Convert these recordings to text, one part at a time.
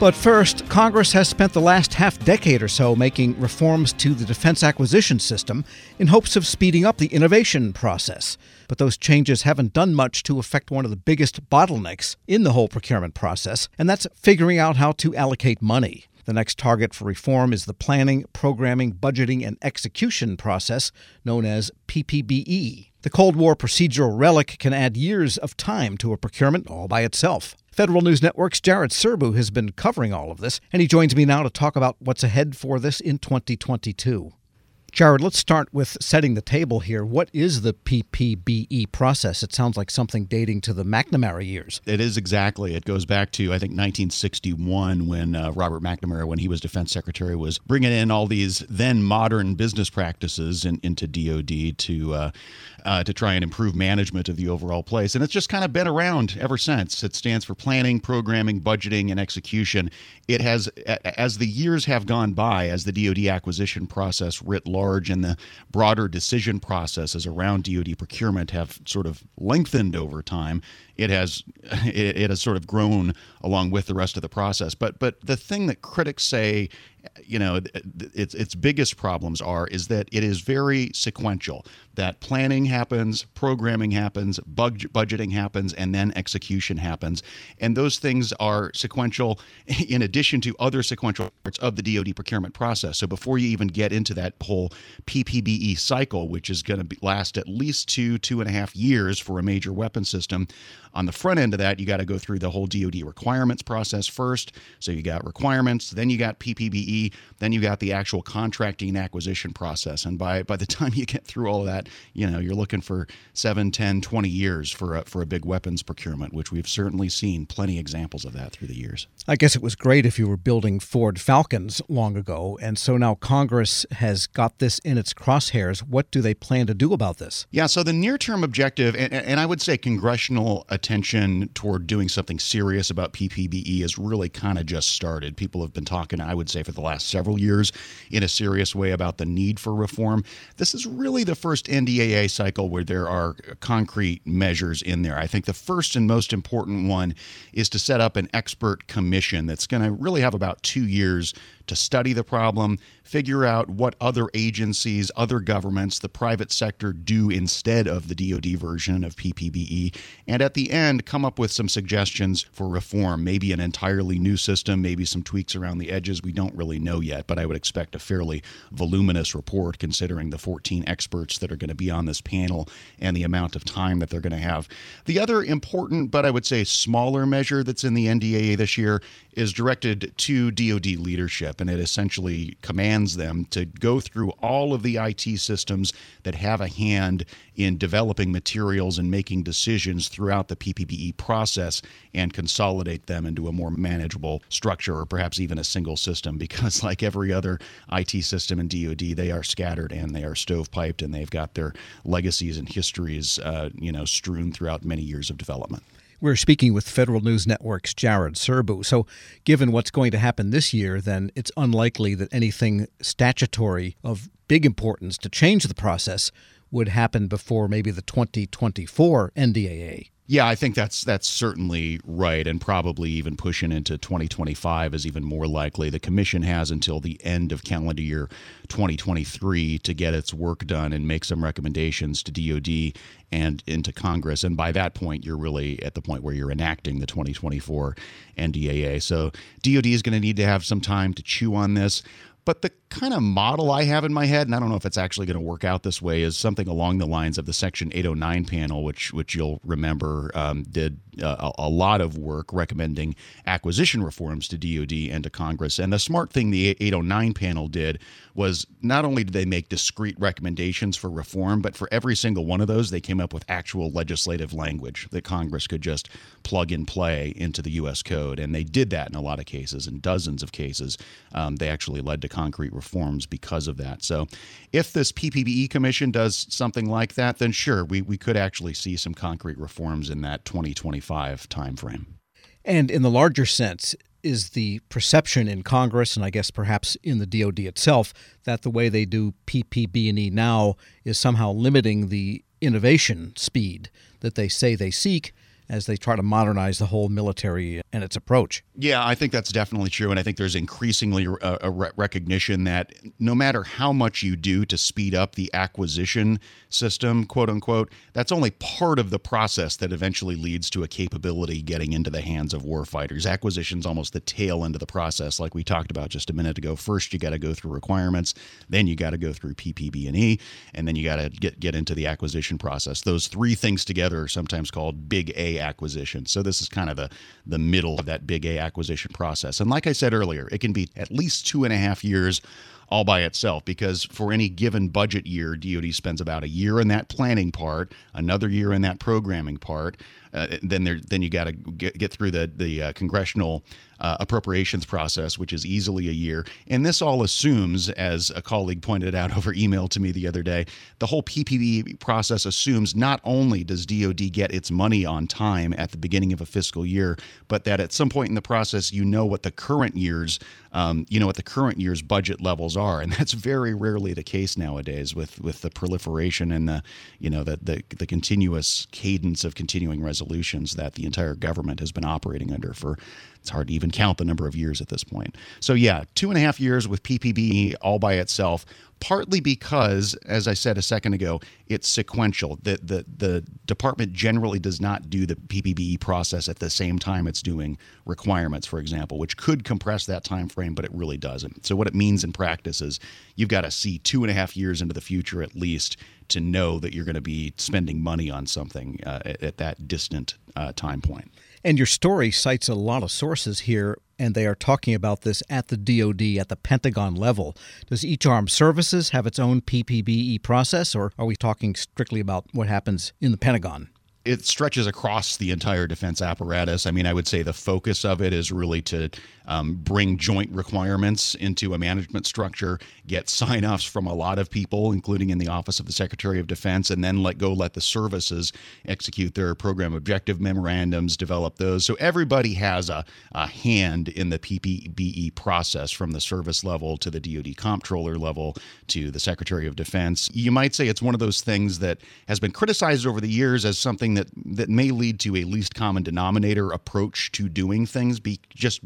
But first, Congress has spent the last half decade or so making reforms to the defense acquisition system in hopes of speeding up the innovation process. But those changes haven't done much to affect one of the biggest bottlenecks in the whole procurement process, and that's figuring out how to allocate money. The next target for reform is the planning, programming, budgeting, and execution process known as PPBE. The Cold War procedural relic can add years of time to a procurement all by itself. Federal News Network's Jared Serbu has been covering all of this, and he joins me now to talk about what's ahead for this in 2022. Jared, let's start with setting the table here. What is the PPBE process? It sounds like something dating to the McNamara years. It is exactly. It goes back to, I think, 1961 when uh, Robert McNamara, when he was defense secretary, was bringing in all these then modern business practices in, into DOD to uh, uh, to try and improve management of the overall place. And it's just kind of been around ever since. It stands for planning, programming, budgeting, and execution. It has, as the years have gone by, as the DoD acquisition process writ large and the broader decision processes around DoD procurement have sort of lengthened over time, it has it, has sort of grown along with the rest of the process. But but the thing that critics say, you know, its its biggest problems are is that it is very sequential. That planning happens, programming happens, budgeting happens, and then execution happens, and those things are sequential in addition to other sequential parts of the DoD procurement process. So before you even get into that whole PPBE cycle, which is going to last at least two two and a half years for a major weapon system on the front end of that, you got to go through the whole DoD requirements process first. So you got requirements, then you got PPBE, then you got the actual contracting and acquisition process. And by by the time you get through all of that, you know, you're looking for 7, 10, 20 years for a, for a big weapons procurement, which we've certainly seen plenty examples of that through the years. I guess it was great if you were building Ford Falcons long ago, and so now Congress has got this in its crosshairs. What do they plan to do about this? Yeah, so the near-term objective and, and I would say congressional attention toward doing something serious about PPBE has really kind of just started. People have been talking, I would say, for the last several years in a serious way about the need for reform. This is really the first NDAA cycle where there are concrete measures in there. I think the first and most important one is to set up an expert commission that's going to really have about two years to study the problem, figure out what other agencies, other governments, the private sector do instead of the DoD version of PPBE, and at the end, come up with some suggestions for reform. Maybe an entirely new system, maybe some tweaks around the edges. We don't really know yet, but I would expect a fairly voluminous report considering the 14 experts that are going to be on this panel and the amount of time that they're going to have. The other important, but I would say smaller measure that's in the NDAA this year is directed to DoD leadership, and it essentially commands them to go through all of the IT systems that have a hand in developing materials and making decisions throughout the PPBE process and consolidate them into a more manageable structure or perhaps even a single system because like every other IT system in DoD they are scattered and they are stovepiped and they've got their legacies and histories uh, you know strewn throughout many years of development. We're speaking with Federal News Network's Jared Serbu. So, given what's going to happen this year, then it's unlikely that anything statutory of big importance to change the process would happen before maybe the 2024 NDAA. Yeah, I think that's that's certainly right, and probably even pushing into 2025 is even more likely. The commission has until the end of calendar year 2023 to get its work done and make some recommendations to DoD and into Congress, and by that point, you're really at the point where you're enacting the 2024 NDAA. So DoD is going to need to have some time to chew on this. But the kind of model I have in my head, and I don't know if it's actually going to work out this way, is something along the lines of the Section 809 panel, which which you'll remember um, did uh, a, lot of work recommending acquisition reforms to DoD and to Congress. And the smart thing the 809 panel did was not only did they make discrete recommendations for reform, but for every single one of those, they came up with actual legislative language that Congress could just plug and play into the U.S. code. And they did that in a lot of cases, in dozens of cases. Um, they actually led to concrete reforms because of that. So if this PPBE commission does something like that, then sure, we, we could actually see some concrete reforms in that 2025 timeframe. And in the larger sense, is the perception in Congress and I guess perhaps in the DoD itself that the way they do PPB&E now is somehow limiting the innovation speed that they say they seek as they try to modernize the whole military and its approach. Yeah, I think that's definitely true. And I think there's increasingly uh, a, a recognition that no matter how much you do to speed up the acquisition system, quote unquote, that's only part of the process that eventually leads to a capability getting into the hands of warfighters. Acquisition's almost the tail end of the process, like we talked about just a minute ago. First, you got to go through requirements, then you got to go through PPB&E, and then you got to get get into the acquisition process. Those three things together are sometimes called big A acquisition. So this is kind of the the middle of that big A acquisition process. And like I said earlier, it can be at least two and a half years all by itself because for any given budget year, DoD spends about a year in that planning part, another year in that programming part. Uh, then there, then you got to get, get through the the uh, congressional uh, appropriations process, which is easily a year. And this all assumes, as a colleague pointed out over email to me the other day, the whole PPB process assumes not only does DoD get its money on time at the beginning of a fiscal year, but that at some point in the process, you know what the current year's um, you know what the current year's budget levels are, and that's very rarely the case nowadays with with the proliferation and the you know the the, the continuous cadence of continuing resolutions that the entire government has been operating under for it's hard to even count the number of years at this point. So, yeah, two and a half years with PPB all by itself, partly because, as I said a second ago, it's sequential. The, the, the department generally does not do the PPBE process at the same time it's doing requirements, for example, which could compress that time frame, but it really doesn't. So, what it means in practice is you've got to see two and a half years into the future at least to know that you're going to be spending money on something uh, at, at, that distant uh, time point. And your story cites a lot of sources here, and they are talking about this at the DoD, at the Pentagon level. Does each armed services have its own PPBE process, or are we talking strictly about what happens in the Pentagon? It stretches across the entire defense apparatus. I mean, I would say the focus of it is really to um, bring joint requirements into a management structure, get sign offs from a lot of people, including in the Office of the Secretary of Defense, and then let go let the services execute their program objective memorandums, develop those. So everybody has a, a hand in the PPBE process from the service level to the DoD comptroller level to the Secretary of Defense. You might say it's one of those things that has been criticized over the years as something that, that may lead to a least common denominator approach to doing things, be just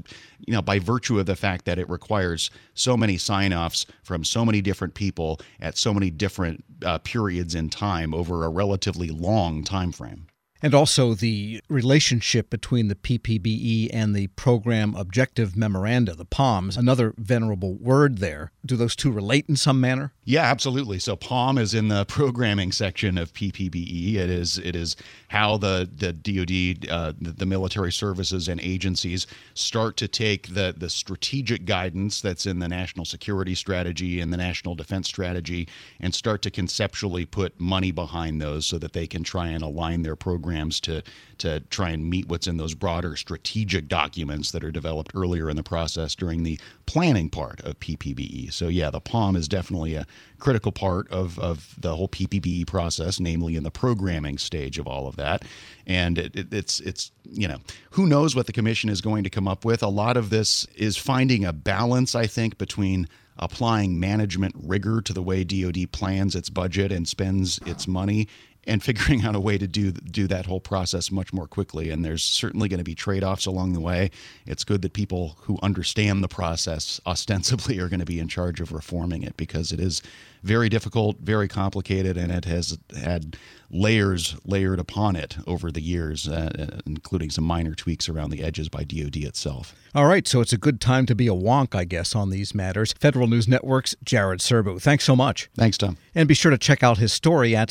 you know, by virtue of the fact that it requires so many sign-offs from so many different people at so many different uh, periods in time over a relatively long time frame and also the relationship between the PPBE and the Program Objective Memoranda, the POMs, another venerable word there. Do those two relate in some manner? Yeah, absolutely. So POM is in the programming section of PPBE. It is it is how the the DoD, uh, the, the military services and agencies start to take the the strategic guidance that's in the national security strategy and the national defense strategy and start to conceptually put money behind those so that they can try and align their program programs to to try and meet what's in those broader strategic documents that are developed earlier in the process during the planning part of PPBE. So yeah, the POM is definitely a critical part of, of the whole PPBE process, namely in the programming stage of all of that. And it, it, it's it's you know who knows what the commission is going to come up with. A lot of this is finding a balance, I think, between applying management rigor to the way DoD plans its budget and spends its money and figuring out a way to do do that whole process much more quickly. And there's certainly going to be trade offs along the way. It's good that people who understand the process ostensibly are going to be in charge of reforming it because it is very difficult, very complicated, and it has had layers layered upon it over the years, uh, including some minor tweaks around the edges by DoD itself. All right, so it's a good time to be a wonk, I guess, on these matters. Federal News Network's Jared Serbu. Thanks so much. Thanks, Tom. And be sure to check out his story at